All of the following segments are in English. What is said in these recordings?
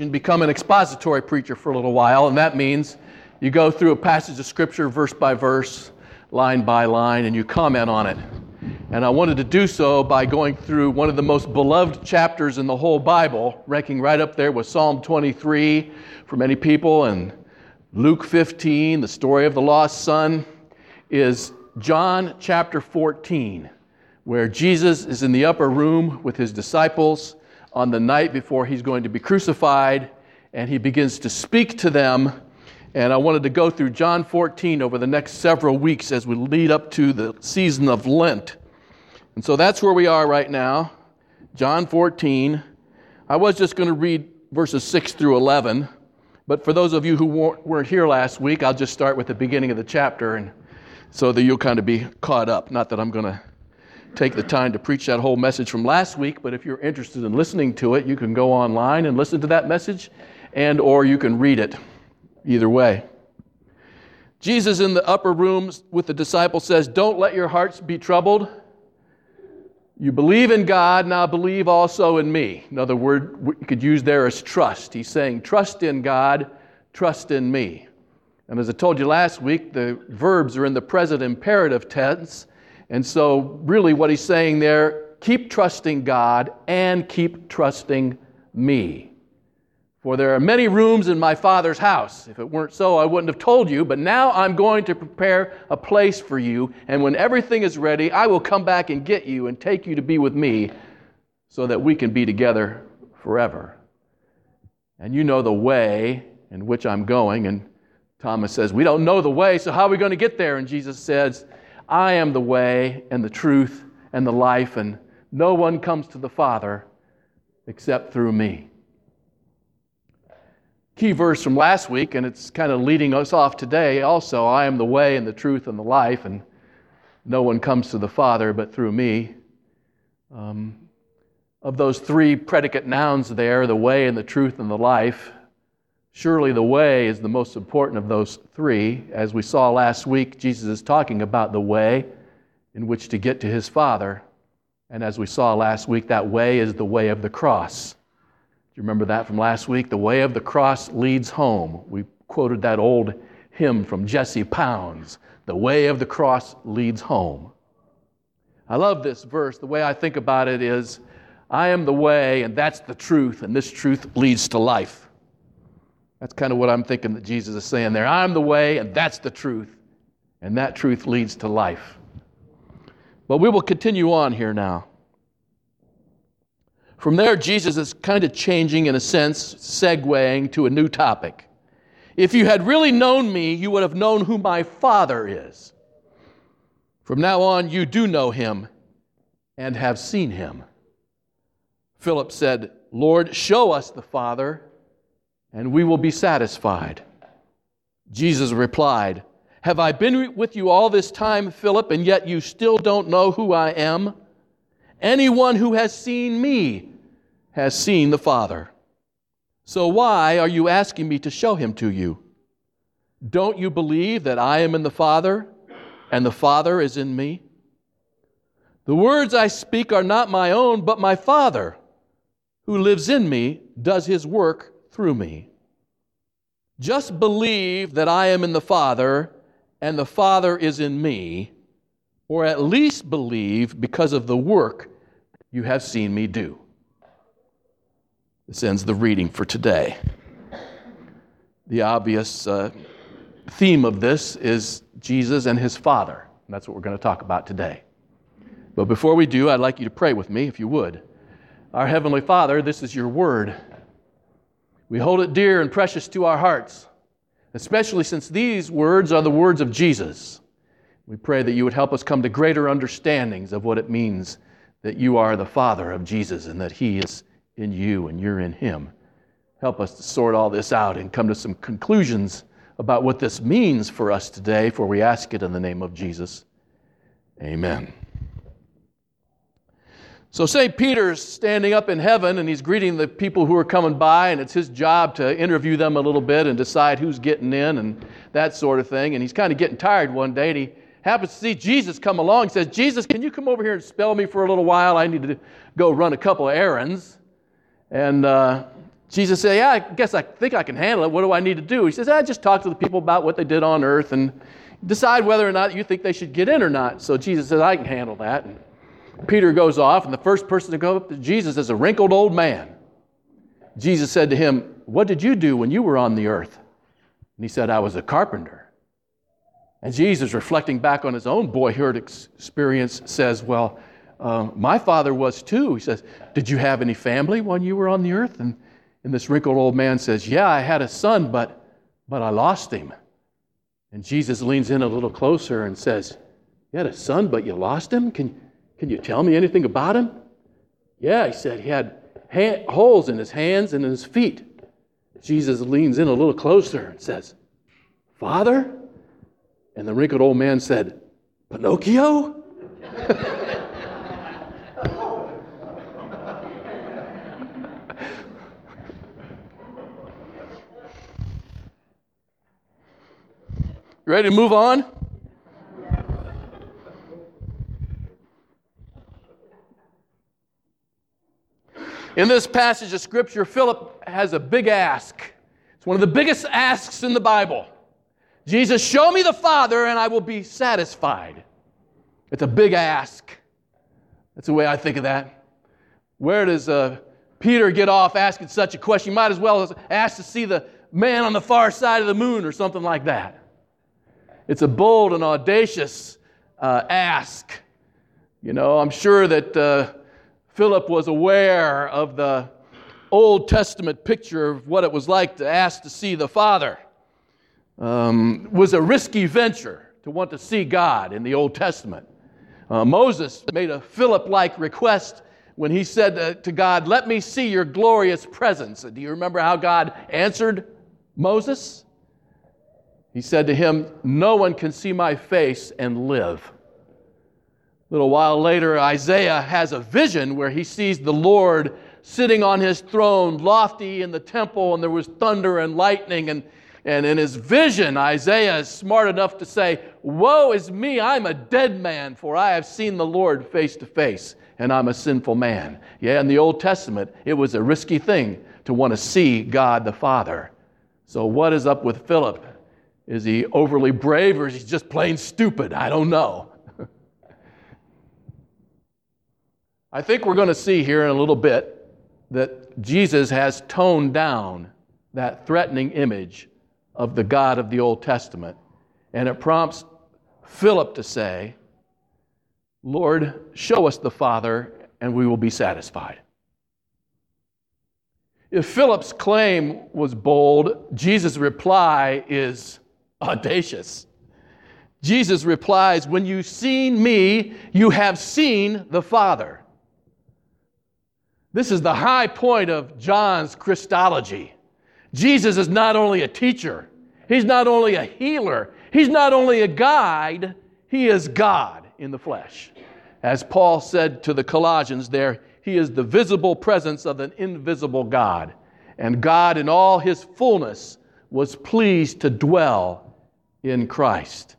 and become an expository preacher for a little while, and that means you go through a passage of Scripture verse by verse, line by line, and you comment on it. And I wanted to do so by going through one of the most beloved chapters in the whole Bible, ranking right up there with Psalm 23 for many people, and Luke 15, the story of the lost son, is John chapter 14, where Jesus is in the upper room with his disciples on the night before he's going to be crucified, and he begins to speak to them. And I wanted to go through John 14 over the next several weeks as we lead up to the season of Lent. And so that's where we are right now. John 14. I was just going to read verses 6 through 11, but for those of you who weren't here last week, I'll just start with the beginning of the chapter and so that you'll kind of be caught up. Not that I'm going to take the time to preach that whole message from last week, but if you're interested in listening to it, you can go online and listen to that message and or you can read it. Either way. Jesus in the upper rooms with the disciples says, "Don't let your hearts be troubled. You believe in God, now believe also in me." Another word you could use there is trust. He's saying, "Trust in God, trust in me." And as I told you last week, the verbs are in the present imperative tense. And so, really, what he's saying there keep trusting God and keep trusting me. For there are many rooms in my Father's house. If it weren't so, I wouldn't have told you. But now I'm going to prepare a place for you. And when everything is ready, I will come back and get you and take you to be with me so that we can be together forever. And you know the way in which I'm going. And Thomas says, We don't know the way, so how are we going to get there? And Jesus says, I am the way and the truth and the life, and no one comes to the Father except through me. Key verse from last week, and it's kind of leading us off today also I am the way and the truth and the life, and no one comes to the Father but through me. Um, of those three predicate nouns there, the way and the truth and the life, Surely the way is the most important of those three. As we saw last week, Jesus is talking about the way in which to get to his Father. And as we saw last week, that way is the way of the cross. Do you remember that from last week? The way of the cross leads home. We quoted that old hymn from Jessie Pounds The way of the cross leads home. I love this verse. The way I think about it is I am the way, and that's the truth, and this truth leads to life. That's kind of what I'm thinking that Jesus is saying there. I'm the way, and that's the truth. And that truth leads to life. But we will continue on here now. From there, Jesus is kind of changing, in a sense, segueing to a new topic. If you had really known me, you would have known who my Father is. From now on, you do know him and have seen him. Philip said, Lord, show us the Father and we will be satisfied. Jesus replied, Have I been with you all this time, Philip, and yet you still don't know who I am? Anyone who has seen me has seen the Father. So why are you asking me to show him to you? Don't you believe that I am in the Father and the Father is in me? The words I speak are not my own, but my Father, who lives in me, does his work through me. Just believe that I am in the Father and the Father is in me, or at least believe because of the work you have seen me do. This ends the reading for today. The obvious uh, theme of this is Jesus and his Father. And that's what we're going to talk about today. But before we do, I'd like you to pray with me, if you would. Our Heavenly Father, this is your word. We hold it dear and precious to our hearts, especially since these words are the words of Jesus. We pray that you would help us come to greater understandings of what it means that you are the Father of Jesus and that He is in you and you're in Him. Help us to sort all this out and come to some conclusions about what this means for us today, for we ask it in the name of Jesus. Amen. So, say Peter's standing up in heaven and he's greeting the people who are coming by, and it's his job to interview them a little bit and decide who's getting in and that sort of thing. And he's kind of getting tired one day, and he happens to see Jesus come along. He says, Jesus, can you come over here and spell me for a little while? I need to go run a couple of errands. And uh, Jesus said, Yeah, I guess I think I can handle it. What do I need to do? He says, I just talk to the people about what they did on earth and decide whether or not you think they should get in or not. So Jesus says, I can handle that. And Peter goes off, and the first person to go up to Jesus is a wrinkled old man. Jesus said to him, What did you do when you were on the earth? And he said, I was a carpenter. And Jesus, reflecting back on his own boyhood experience, says, Well, uh, my father was too. He says, Did you have any family when you were on the earth? And, and this wrinkled old man says, Yeah, I had a son, but, but I lost him. And Jesus leans in a little closer and says, You had a son, but you lost him? Can, can you tell me anything about him? Yeah, he said, He had ha- holes in his hands and in his feet. Jesus leans in a little closer and says, Father? And the wrinkled old man said, Pinocchio? Ready to move on? In this passage of Scripture, Philip has a big ask. It's one of the biggest asks in the Bible. Jesus, show me the Father and I will be satisfied. It's a big ask. That's the way I think of that. Where does uh, Peter get off asking such a question? You might as well ask to see the man on the far side of the moon or something like that. It's a bold and audacious uh, ask. You know, I'm sure that uh, Philip was aware of the Old Testament picture of what it was like to ask to see the Father um, was a risky venture to want to see God in the Old Testament. Uh, Moses made a Philip like request when he said to, to God, Let me see your glorious presence. Do you remember how God answered Moses? He said to him, No one can see my face and live. A little while later, Isaiah has a vision where he sees the Lord sitting on his throne, lofty in the temple, and there was thunder and lightning. And and in his vision, Isaiah is smart enough to say, Woe is me, I'm a dead man, for I have seen the Lord face to face, and I'm a sinful man. Yeah, in the Old Testament, it was a risky thing to want to see God the Father. So, what is up with Philip? Is he overly brave or is he just plain stupid? I don't know. I think we're going to see here in a little bit that Jesus has toned down that threatening image of the God of the Old Testament. And it prompts Philip to say, Lord, show us the Father, and we will be satisfied. If Philip's claim was bold, Jesus' reply is audacious. Jesus replies, When you've seen me, you have seen the Father. This is the high point of John's Christology. Jesus is not only a teacher, he's not only a healer, he's not only a guide, he is God in the flesh. As Paul said to the Colossians there, he is the visible presence of an invisible God. And God, in all his fullness, was pleased to dwell in Christ.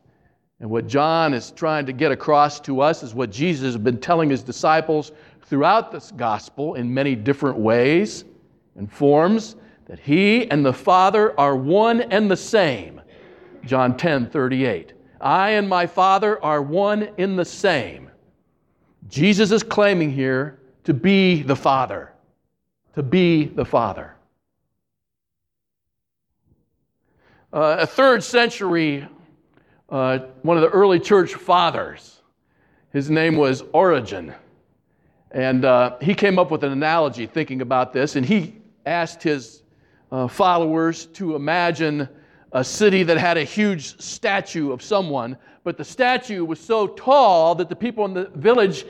And what John is trying to get across to us is what Jesus has been telling his disciples throughout this gospel in many different ways and forms that he and the Father are one and the same. John 10 38. I and my Father are one in the same. Jesus is claiming here to be the Father. To be the Father. Uh, a third century, uh, one of the early church fathers, his name was Origen. And uh, he came up with an analogy thinking about this, and he asked his uh, followers to imagine a city that had a huge statue of someone, but the statue was so tall that the people in the village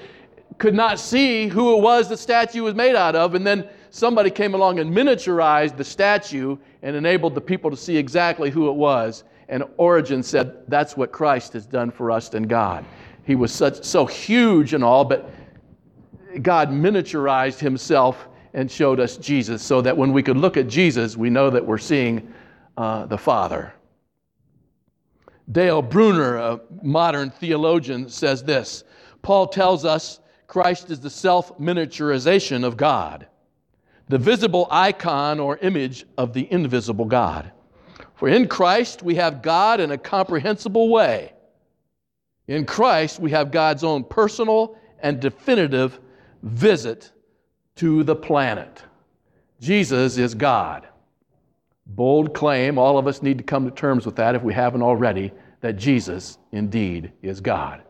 could not see who it was the statue was made out of. And then somebody came along and miniaturized the statue and enabled the people to see exactly who it was. And Origen said, That's what Christ has done for us in God. He was such, so huge and all, but God miniaturized himself and showed us Jesus so that when we could look at Jesus, we know that we're seeing uh, the Father. Dale Bruner, a modern theologian, says this Paul tells us Christ is the self miniaturization of God. the visible icon or image of the invisible God. For in Christ we have God in a comprehensible way. In Christ we have God's own personal and definitive visit to the planet. Jesus is God. Bold claim, all of us need to come to terms with that if we haven't already, that Jesus indeed is God.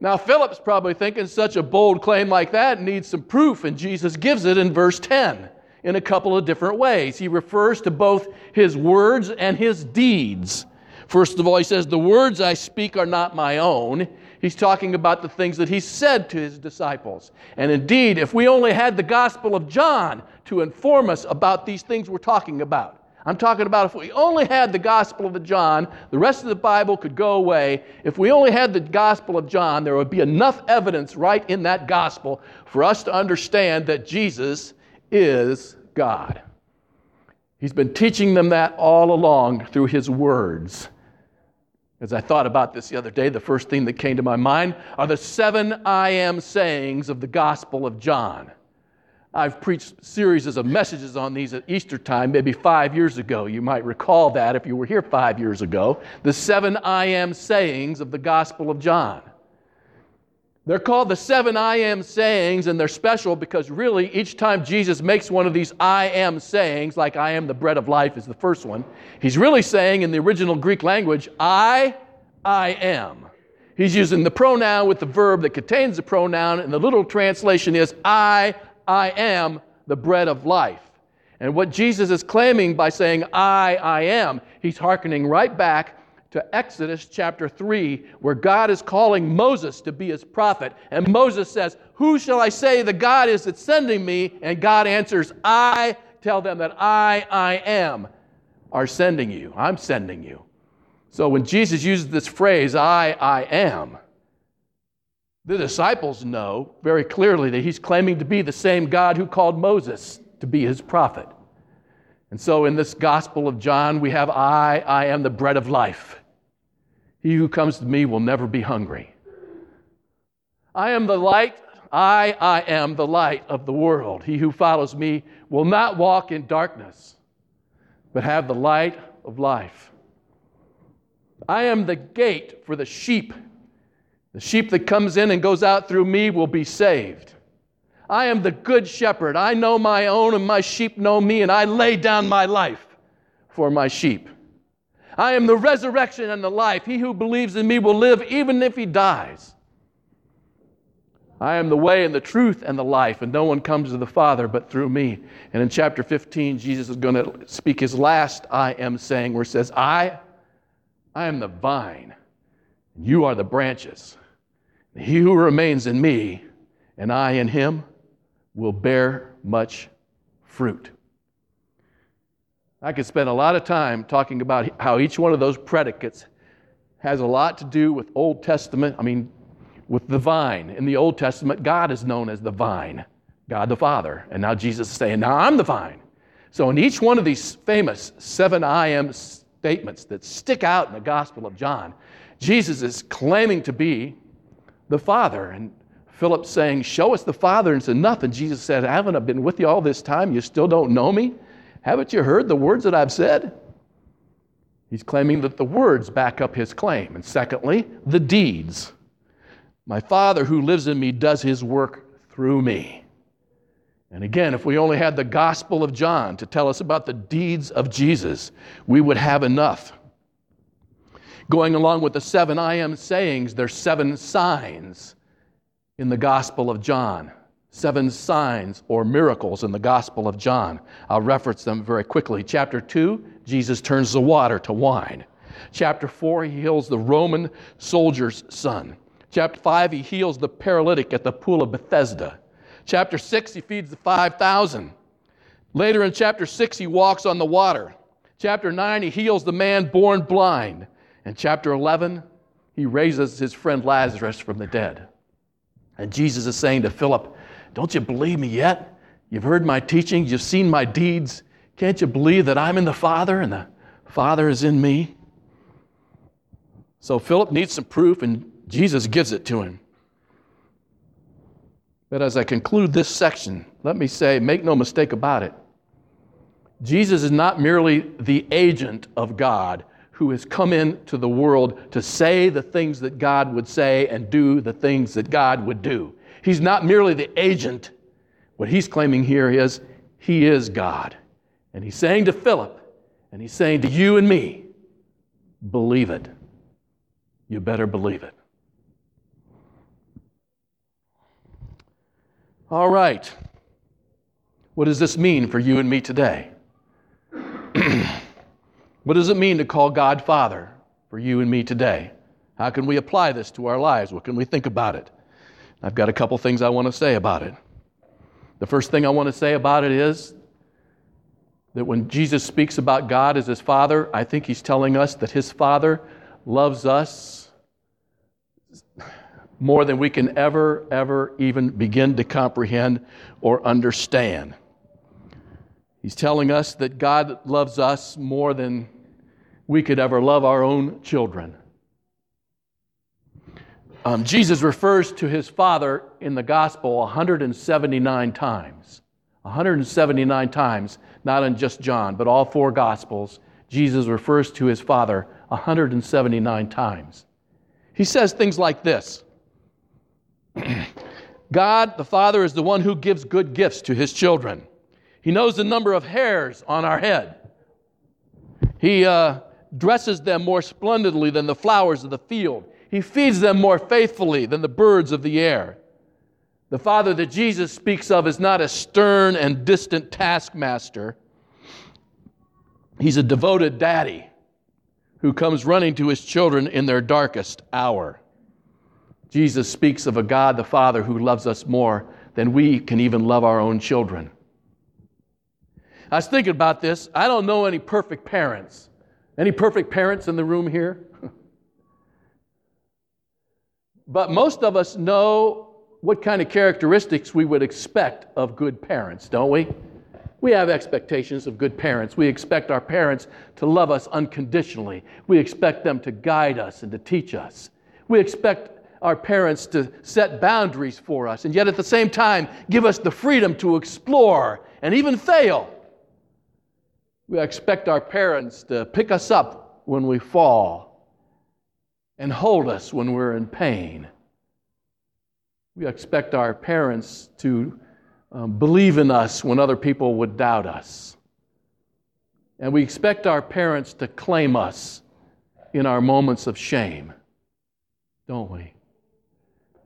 Now, Philip's probably thinking such a bold claim like that needs some proof, and Jesus gives it in verse 10 in a couple of different ways. He refers to both his words and his deeds. First of all, he says, The words I speak are not my own. He's talking about the things that he said to his disciples. And indeed, if we only had the Gospel of John to inform us about these things we're talking about, I'm talking about if we only had the Gospel of John, the rest of the Bible could go away. If we only had the Gospel of John, there would be enough evidence right in that Gospel for us to understand that Jesus is God. He's been teaching them that all along through his words. As I thought about this the other day, the first thing that came to my mind are the seven I am sayings of the Gospel of John. I've preached series of messages on these at Easter time, maybe five years ago. You might recall that if you were here five years ago. The seven I am sayings of the Gospel of John. They're called the seven I am sayings, and they're special because really each time Jesus makes one of these I am sayings, like I am the bread of life is the first one, he's really saying in the original Greek language, I, I am. He's using the pronoun with the verb that contains the pronoun, and the little translation is I, I am the bread of life. And what Jesus is claiming by saying, I, I am, he's hearkening right back to Exodus chapter 3, where God is calling Moses to be his prophet. And Moses says, Who shall I say the God is that's sending me? And God answers, I tell them that I, I am, are sending you. I'm sending you. So when Jesus uses this phrase, I, I am, the disciples know very clearly that he's claiming to be the same God who called Moses to be his prophet. And so in this Gospel of John, we have I, I am the bread of life. He who comes to me will never be hungry. I am the light. I, I am the light of the world. He who follows me will not walk in darkness, but have the light of life. I am the gate for the sheep. The sheep that comes in and goes out through me will be saved. I am the good shepherd. I know my own, and my sheep know me, and I lay down my life for my sheep. I am the resurrection and the life. He who believes in me will live even if he dies. I am the way and the truth and the life, and no one comes to the Father but through me. And in chapter 15, Jesus is going to speak his last I am saying, where he says, I, I am the vine, you are the branches. He who remains in me and I in him will bear much fruit. I could spend a lot of time talking about how each one of those predicates has a lot to do with Old Testament, I mean, with the vine. In the Old Testament, God is known as the vine, God the Father. And now Jesus is saying, Now I'm the vine. So in each one of these famous seven I am statements that stick out in the Gospel of John, Jesus is claiming to be the Father. And Philip saying, Show us the Father, and enough. And Jesus said, Haven't I been with you all this time? You still don't know me? Haven't you heard the words that I've said? He's claiming that the words back up his claim. And secondly, the deeds. My Father who lives in me does his work through me. And again, if we only had the Gospel of John to tell us about the deeds of Jesus, we would have enough. Going along with the seven I am sayings, there's seven signs in the Gospel of John. Seven signs or miracles in the Gospel of John. I'll reference them very quickly. Chapter 2, Jesus turns the water to wine. Chapter 4, he heals the Roman soldier's son. Chapter 5, he heals the paralytic at the pool of Bethesda. Chapter 6, he feeds the 5,000. Later in chapter 6, he walks on the water. Chapter 9, he heals the man born blind. In chapter 11, he raises his friend Lazarus from the dead. And Jesus is saying to Philip, Don't you believe me yet? You've heard my teachings, you've seen my deeds. Can't you believe that I'm in the Father and the Father is in me? So Philip needs some proof, and Jesus gives it to him. But as I conclude this section, let me say make no mistake about it. Jesus is not merely the agent of God who has come into the world to say the things that God would say and do the things that God would do. He's not merely the agent. What he's claiming here is he is God. And he's saying to Philip, and he's saying to you and me, believe it. You better believe it. All right. What does this mean for you and me today? what does it mean to call God Father for you and me today? How can we apply this to our lives? What can we think about it? I've got a couple things I want to say about it. The first thing I want to say about it is that when Jesus speaks about God as his Father, I think he's telling us that his Father loves us more than we can ever, ever even begin to comprehend or understand. He's telling us that God loves us more than we could ever love our own children. Um, Jesus refers to his Father in the gospel 179 times. 179 times, not in just John, but all four gospels. Jesus refers to his Father 179 times. He says things like this God, the Father, is the one who gives good gifts to his children. He knows the number of hairs on our head. He uh, dresses them more splendidly than the flowers of the field. He feeds them more faithfully than the birds of the air. The Father that Jesus speaks of is not a stern and distant taskmaster. He's a devoted daddy who comes running to his children in their darkest hour. Jesus speaks of a God the Father who loves us more than we can even love our own children. I was thinking about this. I don't know any perfect parents. Any perfect parents in the room here? but most of us know what kind of characteristics we would expect of good parents, don't we? We have expectations of good parents. We expect our parents to love us unconditionally. We expect them to guide us and to teach us. We expect our parents to set boundaries for us and yet at the same time give us the freedom to explore and even fail. We expect our parents to pick us up when we fall and hold us when we're in pain. We expect our parents to um, believe in us when other people would doubt us. And we expect our parents to claim us in our moments of shame, don't we?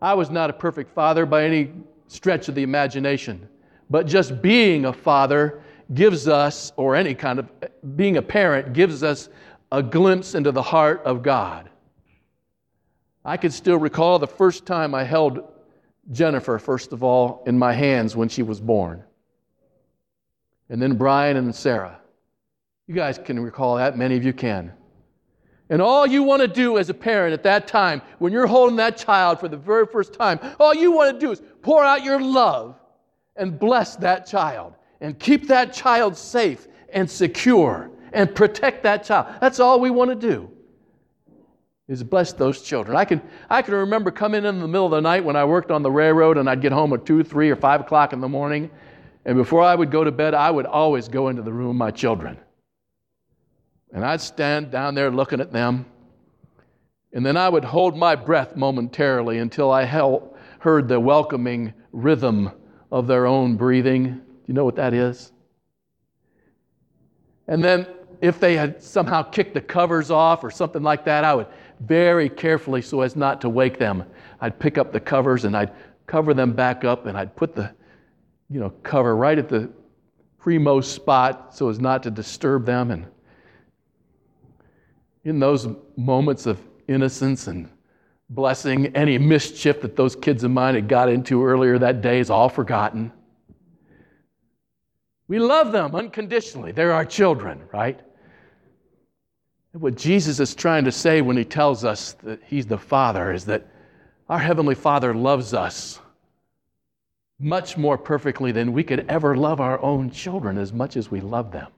I was not a perfect father by any stretch of the imagination, but just being a father gives us, or any kind of being a parent, gives us a glimpse into the heart of God. I can still recall the first time I held Jennifer, first of all, in my hands when she was born. And then Brian and Sarah. You guys can recall that, many of you can. And all you want to do as a parent at that time, when you're holding that child for the very first time, all you want to do is pour out your love and bless that child and keep that child safe and secure and protect that child. That's all we want to do is bless those children. I can, I can remember coming in the middle of the night when I worked on the railroad and I'd get home at 2, 3, or 5 o'clock in the morning. And before I would go to bed, I would always go into the room of my children. And I'd stand down there looking at them. And then I would hold my breath momentarily until I held, heard the welcoming rhythm of their own breathing. Do you know what that is? And then, if they had somehow kicked the covers off or something like that, I would very carefully, so as not to wake them, I'd pick up the covers and I'd cover them back up and I'd put the you know, cover right at the premost spot so as not to disturb them. And in those moments of innocence and blessing, any mischief that those kids of mine had got into earlier that day is all forgotten. We love them unconditionally. They're our children, right? What Jesus is trying to say when he tells us that he's the Father is that our Heavenly Father loves us much more perfectly than we could ever love our own children as much as we love them.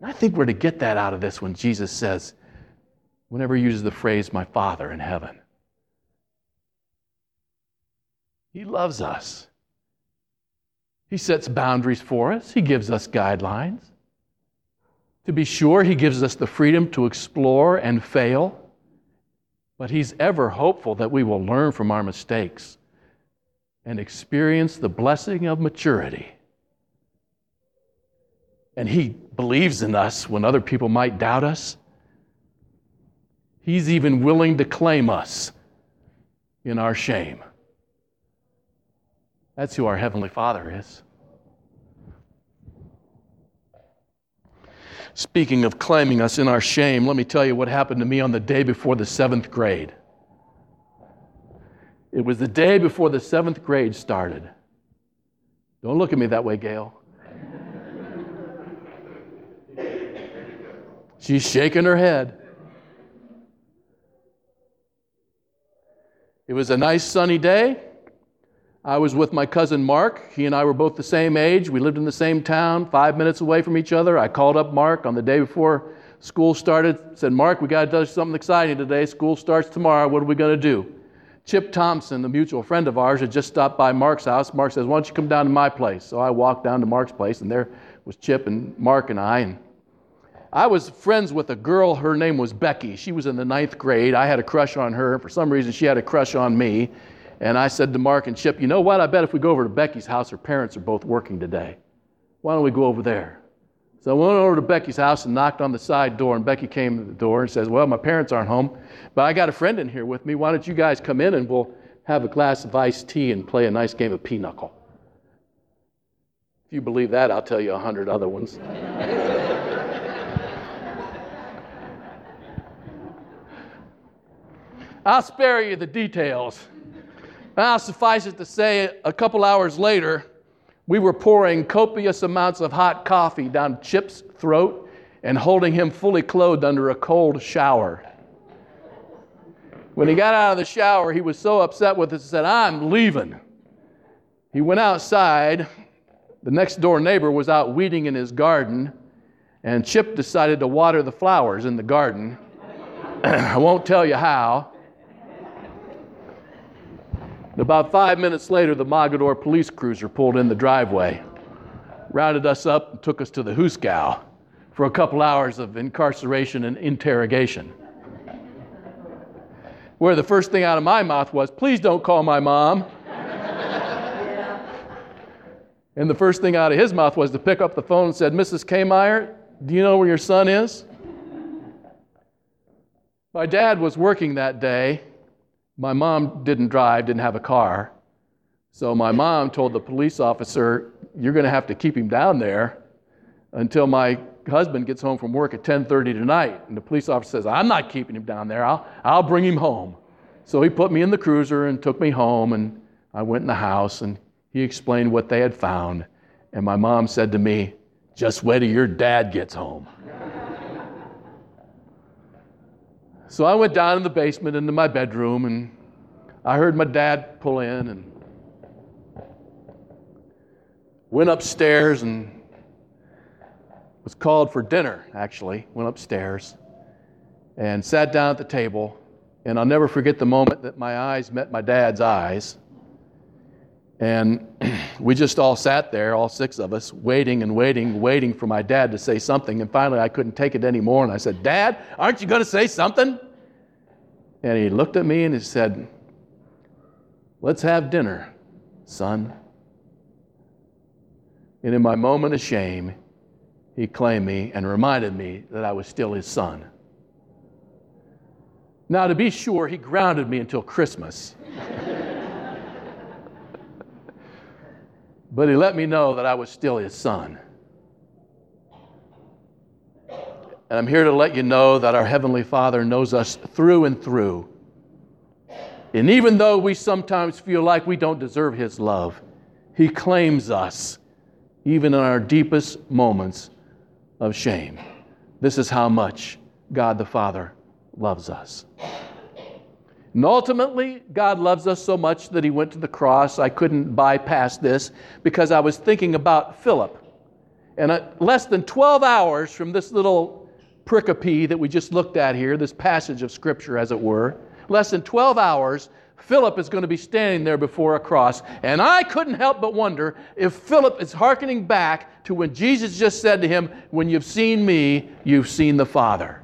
And I think we're to get that out of this when Jesus says, whenever he uses the phrase, my Father in heaven. He loves us. He sets boundaries for us, He gives us guidelines. To be sure, He gives us the freedom to explore and fail, but He's ever hopeful that we will learn from our mistakes and experience the blessing of maturity. And He believes in us when other people might doubt us. He's even willing to claim us in our shame. That's who our Heavenly Father is. Speaking of claiming us in our shame, let me tell you what happened to me on the day before the seventh grade. It was the day before the seventh grade started. Don't look at me that way, Gail. She's shaking her head. It was a nice sunny day. I was with my cousin Mark. He and I were both the same age. We lived in the same town, five minutes away from each other. I called up Mark on the day before school started, said, Mark, we got to do something exciting today. School starts tomorrow. What are we going to do? Chip Thompson, a mutual friend of ours, had just stopped by Mark's house. Mark says, Why don't you come down to my place? So I walked down to Mark's place, and there was Chip and Mark and I. And I was friends with a girl, her name was Becky. She was in the ninth grade. I had a crush on her. For some reason, she had a crush on me. And I said to Mark and Chip, you know what? I bet if we go over to Becky's house, her parents are both working today. Why don't we go over there? So I went over to Becky's house and knocked on the side door, and Becky came to the door and says, Well, my parents aren't home, but I got a friend in here with me. Why don't you guys come in and we'll have a glass of iced tea and play a nice game of pinochle? If you believe that, I'll tell you a hundred other ones. I'll spare you the details. Now, suffice it to say, a couple hours later, we were pouring copious amounts of hot coffee down Chip's throat and holding him fully clothed under a cold shower. When he got out of the shower, he was so upset with us, he said, I'm leaving. He went outside. The next door neighbor was out weeding in his garden, and Chip decided to water the flowers in the garden. I won't tell you how. About five minutes later, the Mogadore police cruiser pulled in the driveway, rounded us up, and took us to the Hooskow for a couple hours of incarceration and interrogation. Where the first thing out of my mouth was, Please don't call my mom. And the first thing out of his mouth was to pick up the phone and said, Mrs. Kmeyer, do you know where your son is? My dad was working that day my mom didn't drive, didn't have a car. So my mom told the police officer, "You're going to have to keep him down there until my husband gets home from work at 10:30 tonight." And the police officer says, "I'm not keeping him down there. I'll I'll bring him home." So he put me in the cruiser and took me home and I went in the house and he explained what they had found. And my mom said to me, "Just wait till your dad gets home." So I went down in the basement into my bedroom and I heard my dad pull in and went upstairs and was called for dinner, actually. Went upstairs and sat down at the table. And I'll never forget the moment that my eyes met my dad's eyes. And we just all sat there, all six of us, waiting and waiting, waiting for my dad to say something. And finally, I couldn't take it anymore. And I said, Dad, aren't you going to say something? And he looked at me and he said, Let's have dinner, son. And in my moment of shame, he claimed me and reminded me that I was still his son. Now, to be sure, he grounded me until Christmas. but he let me know that I was still his son. And I'm here to let you know that our Heavenly Father knows us through and through. And even though we sometimes feel like we don't deserve His love, He claims us even in our deepest moments of shame. This is how much God the Father loves us. And ultimately, God loves us so much that He went to the cross. I couldn't bypass this because I was thinking about Philip. And uh, less than 12 hours from this little pericope that we just looked at here, this passage of Scripture, as it were, less than 12 hours, Philip is going to be standing there before a cross. And I couldn't help but wonder if Philip is hearkening back to when Jesus just said to him, When you've seen me, you've seen the Father.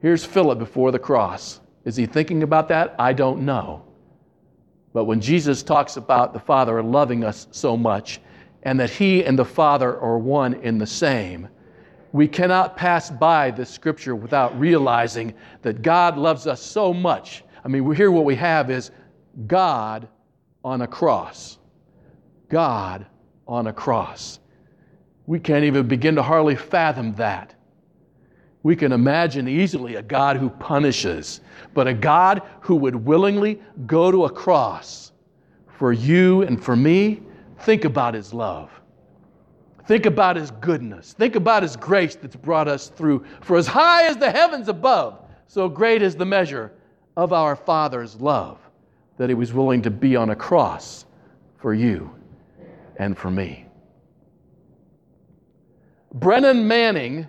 Here's Philip before the cross. Is he thinking about that? I don't know. But when Jesus talks about the Father loving us so much and that he and the Father are one in the same, we cannot pass by this scripture without realizing that God loves us so much. I mean, here what we have is God on a cross. God on a cross. We can't even begin to hardly fathom that. We can imagine easily a God who punishes, but a God who would willingly go to a cross for you and for me. Think about his love. Think about his goodness. Think about his grace that's brought us through. For as high as the heavens above, so great is the measure of our Father's love that he was willing to be on a cross for you and for me. Brennan Manning,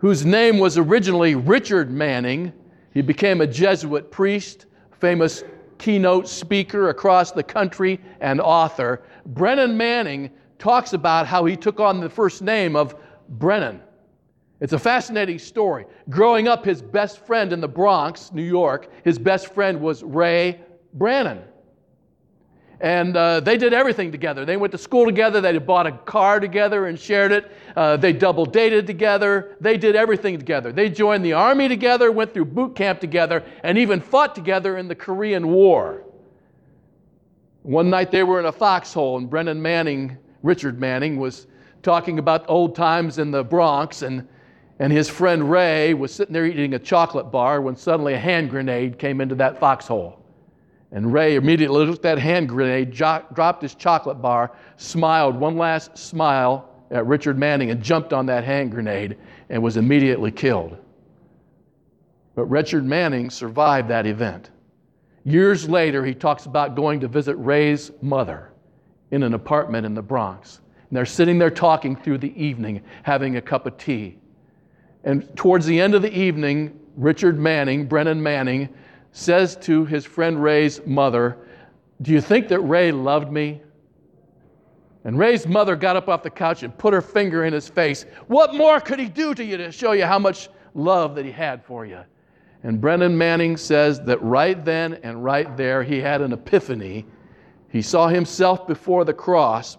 whose name was originally Richard Manning, he became a Jesuit priest, famous keynote speaker across the country, and author. Brennan Manning talks about how he took on the first name of Brennan. It's a fascinating story. Growing up, his best friend in the Bronx, New York, his best friend was Ray Brennan. And uh, they did everything together. They went to school together. They bought a car together and shared it. Uh, they double dated together. They did everything together. They joined the army together, went through boot camp together, and even fought together in the Korean War. One night they were in a foxhole, and Brennan Manning Richard Manning was talking about old times in the Bronx, and, and his friend Ray was sitting there eating a chocolate bar when suddenly a hand grenade came into that foxhole. And Ray immediately looked at that hand grenade, jo- dropped his chocolate bar, smiled one last smile at Richard Manning, and jumped on that hand grenade and was immediately killed. But Richard Manning survived that event. Years later, he talks about going to visit Ray's mother in an apartment in the Bronx. And they're sitting there talking through the evening, having a cup of tea. And towards the end of the evening, Richard Manning, Brennan Manning, says to his friend Ray's mother, Do you think that Ray loved me? And Ray's mother got up off the couch and put her finger in his face. What more could he do to you to show you how much love that he had for you? And Brennan Manning says that right then and right there, he had an epiphany he saw himself before the cross.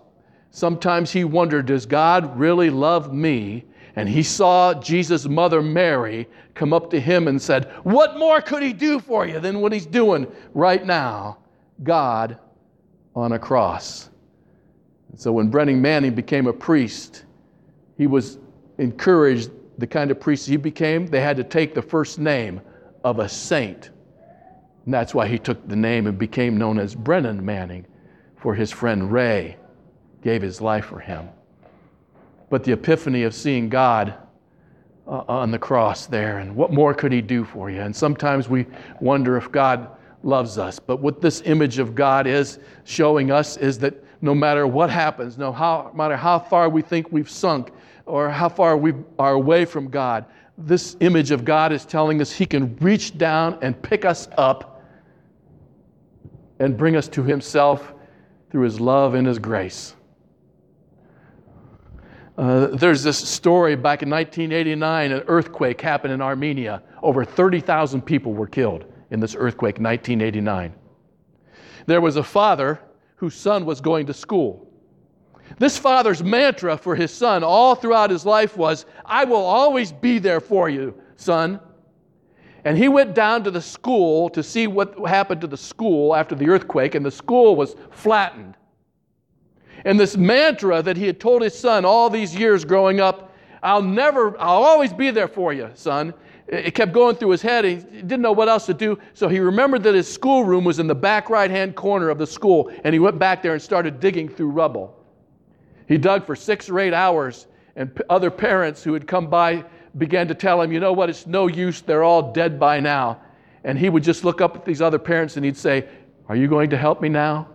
Sometimes he wondered, Does God really love me? And he saw Jesus' mother Mary come up to him and said, What more could he do for you than what he's doing right now? God on a cross. And so when Brennan Manning became a priest, he was encouraged the kind of priest he became, they had to take the first name of a saint. And that's why he took the name and became known as Brennan Manning, for his friend Ray gave his life for him. But the epiphany of seeing God uh, on the cross there, and what more could he do for you? And sometimes we wonder if God loves us. But what this image of God is showing us is that no matter what happens, no matter how far we think we've sunk or how far we are away from God, this image of God is telling us He can reach down and pick us up and bring us to Himself through His love and His grace. Uh, there's this story back in 1989, an earthquake happened in Armenia. Over 30,000 people were killed in this earthquake in 1989. There was a father whose son was going to school. This father's mantra for his son all throughout his life was, I will always be there for you, son. And he went down to the school to see what happened to the school after the earthquake, and the school was flattened. And this mantra that he had told his son all these years growing up, I'll never, I'll always be there for you, son. It kept going through his head. He didn't know what else to do. So he remembered that his schoolroom was in the back right hand corner of the school, and he went back there and started digging through rubble. He dug for six or eight hours, and other parents who had come by began to tell him, you know what, it's no use, they're all dead by now. And he would just look up at these other parents and he'd say, Are you going to help me now?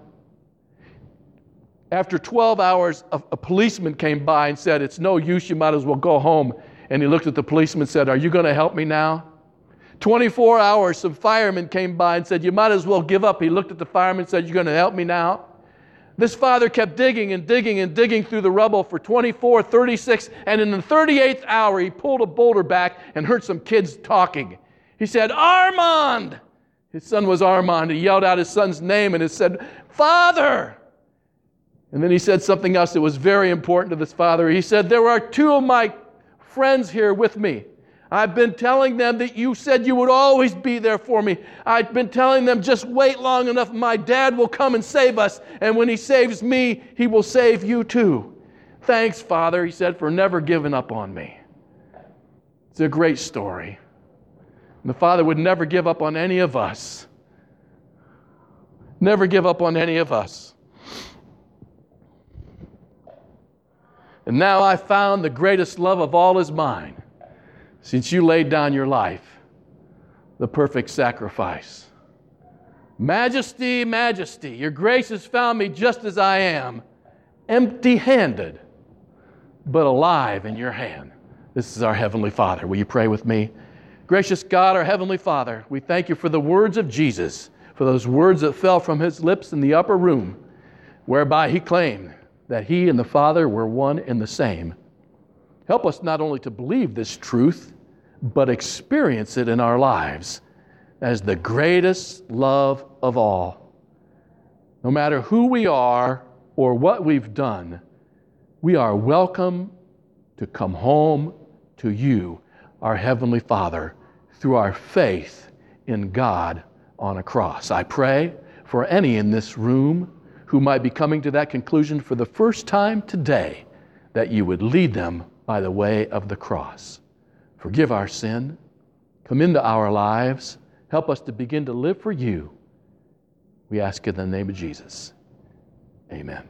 After 12 hours, a, a policeman came by and said, It's no use, you might as well go home. And he looked at the policeman and said, Are you going to help me now? 24 hours, some firemen came by and said, You might as well give up. He looked at the fireman and said, You're going to help me now? This father kept digging and digging and digging through the rubble for 24, 36, and in the 38th hour, he pulled a boulder back and heard some kids talking. He said, Armand! His son was Armand. He yelled out his son's name and he said, Father! And then he said something else that was very important to this father. He said, There are two of my friends here with me. I've been telling them that you said you would always be there for me. I've been telling them just wait long enough. My dad will come and save us. And when he saves me, he will save you too. Thanks, Father, he said, for never giving up on me. It's a great story. And the Father would never give up on any of us. Never give up on any of us. And now I found the greatest love of all is mine since you laid down your life, the perfect sacrifice. Majesty, majesty, your grace has found me just as I am, empty handed, but alive in your hand. This is our Heavenly Father. Will you pray with me? Gracious God, our Heavenly Father, we thank you for the words of Jesus, for those words that fell from his lips in the upper room, whereby he claimed that he and the Father were one and the same. Help us not only to believe this truth, but experience it in our lives as the greatest love of all. No matter who we are or what we've done, we are welcome to come home to you, our Heavenly Father, through our faith in God on a cross. I pray for any in this room who might be coming to that conclusion for the first time today that you would lead them by the way of the cross. Forgive our sin. Come into our lives. Help us to begin to live for you. We ask in the name of Jesus. Amen.